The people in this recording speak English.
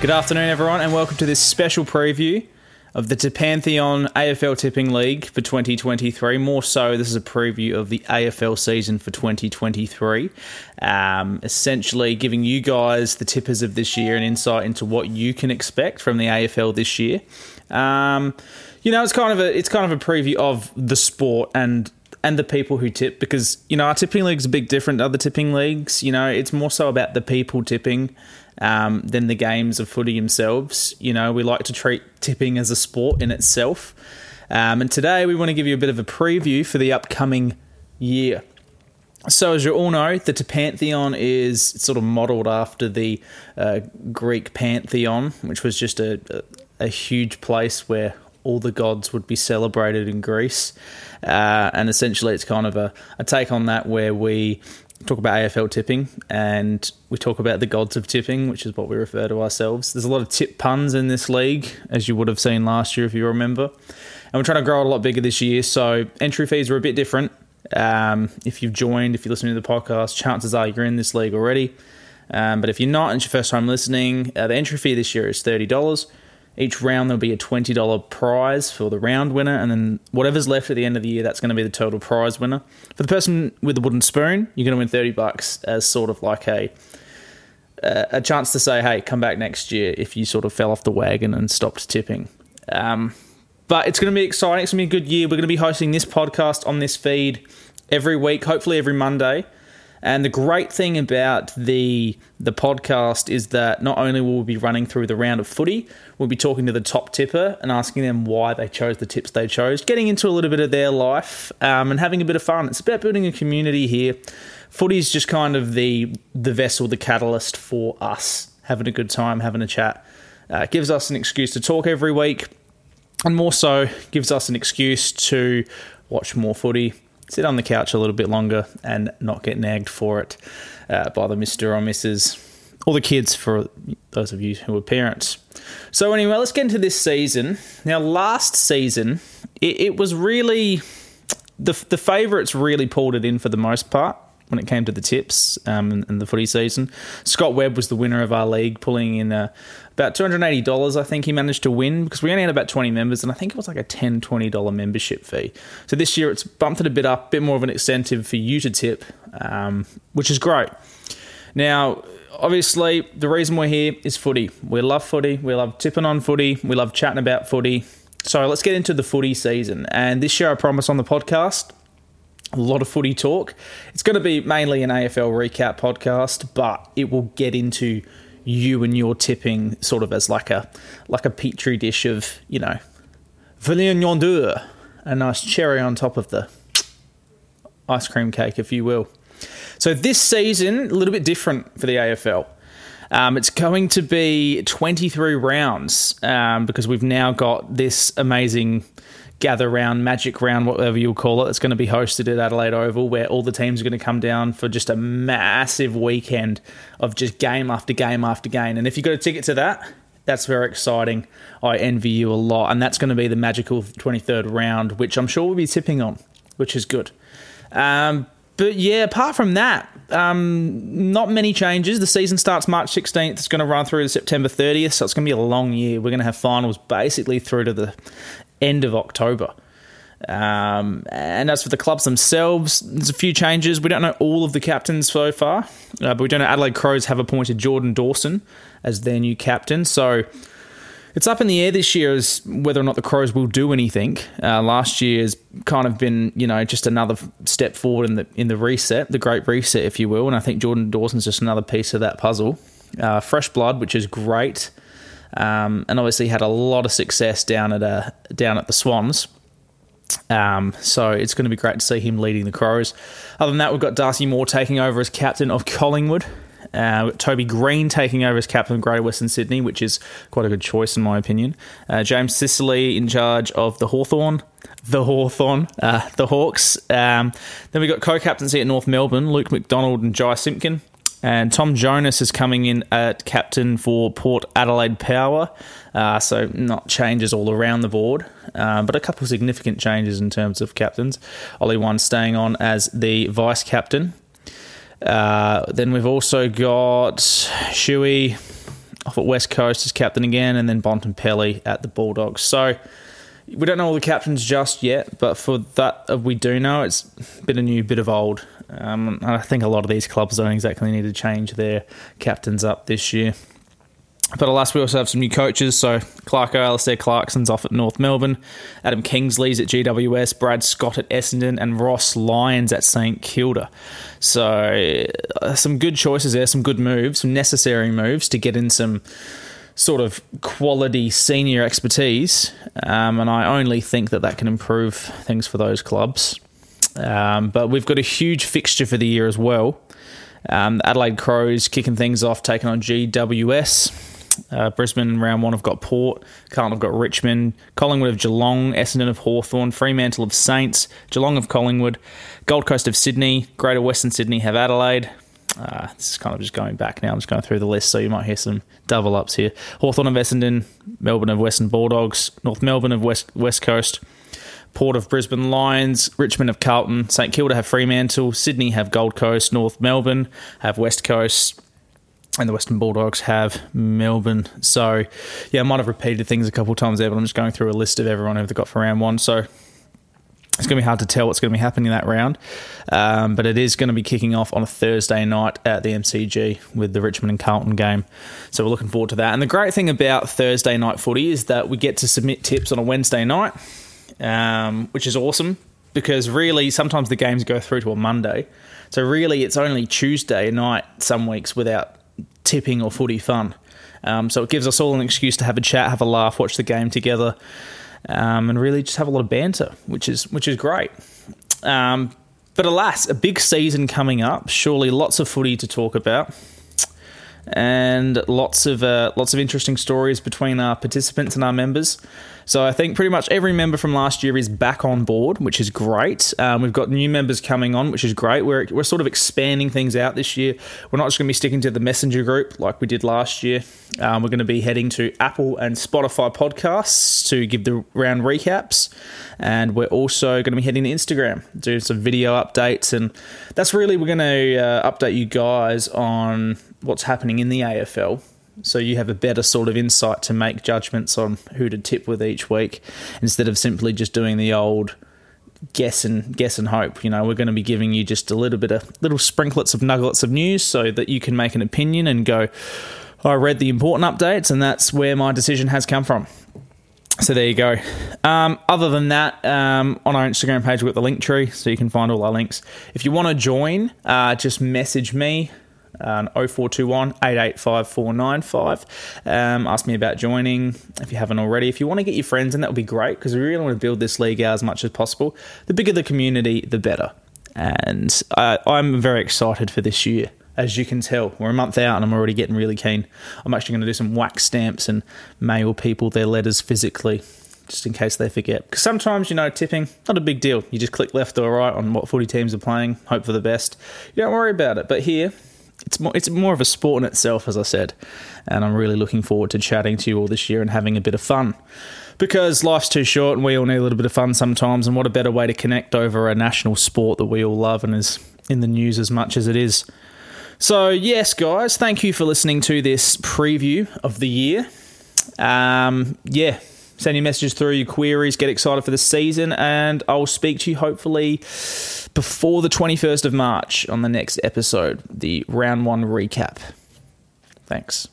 Good afternoon, everyone, and welcome to this special preview of the Tipantheon AFL Tipping League for 2023. More so, this is a preview of the AFL season for 2023. Um, essentially, giving you guys, the tippers of this year, an insight into what you can expect from the AFL this year. Um, you know, it's kind of a it's kind of a preview of the sport and and the people who tip because you know our tipping league is a bit different to other tipping leagues. You know, it's more so about the people tipping um, than the games of footy themselves. You know, we like to treat tipping as a sport in itself. Um, and today we want to give you a bit of a preview for the upcoming year. So, as you all know, the Pantheon is sort of modelled after the uh, Greek pantheon, which was just a, a, a, huge place where all the gods would be celebrated in Greece. Uh, and essentially, it's kind of a, a take on that where we talk about AFL tipping and we talk about the gods of tipping, which is what we refer to ourselves. There's a lot of tip puns in this league, as you would have seen last year if you remember. And we're trying to grow it a lot bigger this year, so entry fees are a bit different. Um, if you've joined, if you're listening to the podcast, chances are you're in this league already. Um, but if you're not and it's your first time listening, uh, the entry fee this year is $30. Each round there'll be a twenty dollar prize for the round winner, and then whatever's left at the end of the year, that's going to be the total prize winner. For the person with the wooden spoon, you're going to win thirty bucks as sort of like a a chance to say, "Hey, come back next year." If you sort of fell off the wagon and stopped tipping. Um, but it's going to be exciting. It's going to be a good year. We're going to be hosting this podcast on this feed every week, hopefully every Monday. And the great thing about the the podcast is that not only will we be running through the round of footy, we'll be talking to the top tipper and asking them why they chose the tips they chose, getting into a little bit of their life um, and having a bit of fun. It's about building a community here. Footy is just kind of the the vessel, the catalyst for us having a good time, having a chat. Uh, gives us an excuse to talk every week, and more so gives us an excuse to watch more footy sit on the couch a little bit longer and not get nagged for it uh, by the Mr. or Mrs. or the kids for those of you who are parents. So, anyway, let's get into this season. Now, last season, it, it was really the, the favourites really pulled it in for the most part when it came to the tips um, in, the footy season. Scott Webb was the winner of our league, pulling in uh, about $280, I think he managed to win because we only had about 20 members, and I think it was like a $10, $20 membership fee. So this year it's bumped it a bit up, a bit more of an incentive for you to tip, um, which is great. Now, obviously, the reason we're here is footy. We love footy, we love tipping on footy, we love chatting about footy. So let's get into the footy season. And this year, I promise on the podcast, a lot of footy talk. It's going to be mainly an AFL recap podcast, but it will get into you and your tipping sort of as like a like a petri dish of you know Villeneuve a nice cherry on top of the ice cream cake, if you will. So this season, a little bit different for the AFL. Um, it's going to be 23 rounds um, because we've now got this amazing gather round, magic round, whatever you'll call it. It's going to be hosted at Adelaide Oval, where all the teams are going to come down for just a massive weekend of just game after game after game. And if you've got a ticket to that, that's very exciting. I envy you a lot, and that's going to be the magical 23rd round, which I'm sure we'll be tipping on, which is good. Um, but yeah, apart from that, um, not many changes. The season starts March 16th. It's going to run through to September 30th, so it's going to be a long year. We're going to have finals basically through to the end of October. Um, and as for the clubs themselves, there's a few changes. We don't know all of the captains so far, uh, but we don't know Adelaide Crows have appointed Jordan Dawson as their new captain. So it's up in the air this year as whether or not the Crows will do anything. Uh, last year has kind of been, you know, just another step forward in the in the reset, the great reset, if you will. And I think Jordan Dawson's just another piece of that puzzle. Uh, fresh blood, which is great um, and obviously had a lot of success down at uh, down at the Swans. Um, so it's going to be great to see him leading the Crows. Other than that, we've got Darcy Moore taking over as captain of Collingwood. Uh, Toby Greene taking over as captain of Greater Western Sydney, which is quite a good choice in my opinion. Uh, James Sicily in charge of the Hawthorn, the Hawthorn, uh, the Hawks. Um, then we've got co-captaincy at North Melbourne, Luke McDonald and Jy Simpkin. And Tom Jonas is coming in at captain for Port Adelaide Power. Uh, so, not changes all around the board, uh, but a couple of significant changes in terms of captains. Ollie Wines staying on as the vice captain. Uh, then we've also got Shuey off at West Coast as captain again, and then Bontempelli at the Bulldogs. So we don't know all the captains just yet, but for that uh, we do know, it's a bit of new, bit of old. Um, I think a lot of these clubs don't exactly need to change their captains up this year. But alas, we also have some new coaches. So Clark Alastair Clarkson's off at North Melbourne, Adam Kingsley's at GWS, Brad Scott at Essendon, and Ross Lyons at St Kilda. So uh, some good choices there, some good moves, some necessary moves to get in some sort of quality senior expertise. Um, and I only think that that can improve things for those clubs. Um, but we've got a huge fixture for the year as well. Um, Adelaide Crows kicking things off, taking on GWS. Uh, Brisbane round one have got Port, Carlton have got Richmond, Collingwood of Geelong, Essendon of Hawthorn, Fremantle of Saints, Geelong of Collingwood, Gold Coast of Sydney, Greater Western Sydney have Adelaide. Uh, this is kind of just going back now. I'm just going through the list, so you might hear some double ups here. Hawthorn of Essendon, Melbourne of Western Bulldogs, North Melbourne of West West Coast, Port of Brisbane Lions, Richmond of Carlton, St Kilda have Fremantle, Sydney have Gold Coast, North Melbourne have West Coast, and the Western Bulldogs have Melbourne. So, yeah, I might have repeated things a couple of times there, but I'm just going through a list of everyone who they've got for round one. So, it's going to be hard to tell what's going to be happening in that round, um, but it is going to be kicking off on a Thursday night at the MCG with the Richmond and Carlton game. So we're looking forward to that. And the great thing about Thursday night footy is that we get to submit tips on a Wednesday night, um, which is awesome because really sometimes the games go through to a Monday. So really, it's only Tuesday night some weeks without tipping or footy fun. Um, so it gives us all an excuse to have a chat, have a laugh, watch the game together, um, and really just have a lot of banter, which is which is great. Um, but alas, a big season coming up. Surely, lots of footy to talk about, and lots of uh, lots of interesting stories between our participants and our members. So I think pretty much every member from last year is back on board, which is great. Um, we've got new members coming on, which is great. We're, we're sort of expanding things out this year. We're not just going to be sticking to the messenger group like we did last year. Um, we're going to be heading to Apple and Spotify podcasts to give the round recaps. And we're also going to be heading to Instagram, do some video updates. And that's really, we're going to uh, update you guys on what's happening in the AFL so you have a better sort of insight to make judgments on who to tip with each week instead of simply just doing the old guess and guess and hope. You know, we're going to be giving you just a little bit of little sprinklets of nuggets of news so that you can make an opinion and go, I read the important updates and that's where my decision has come from. So there you go. Um, other than that, um, on our Instagram page, we've got the Linktree, so you can find all our links. If you want to join, uh, just message me um, 0421 885 495. Um, ask me about joining if you haven't already. If you want to get your friends in, that would be great because we really want to build this league out as much as possible. The bigger the community, the better. And uh, I'm very excited for this year. As you can tell, we're a month out and I'm already getting really keen. I'm actually going to do some wax stamps and mail people their letters physically just in case they forget. Because sometimes, you know, tipping, not a big deal. You just click left or right on what footy teams are playing, hope for the best. You don't worry about it. But here, it's more it's more of a sport in itself, as I said, and I'm really looking forward to chatting to you all this year and having a bit of fun. Because life's too short and we all need a little bit of fun sometimes, and what a better way to connect over a national sport that we all love and is in the news as much as it is. So, yes, guys, thank you for listening to this preview of the year. Um, yeah, send your messages through, your queries, get excited for the season, and I'll speak to you hopefully before the 21st of March on the next episode, the round one recap. Thanks.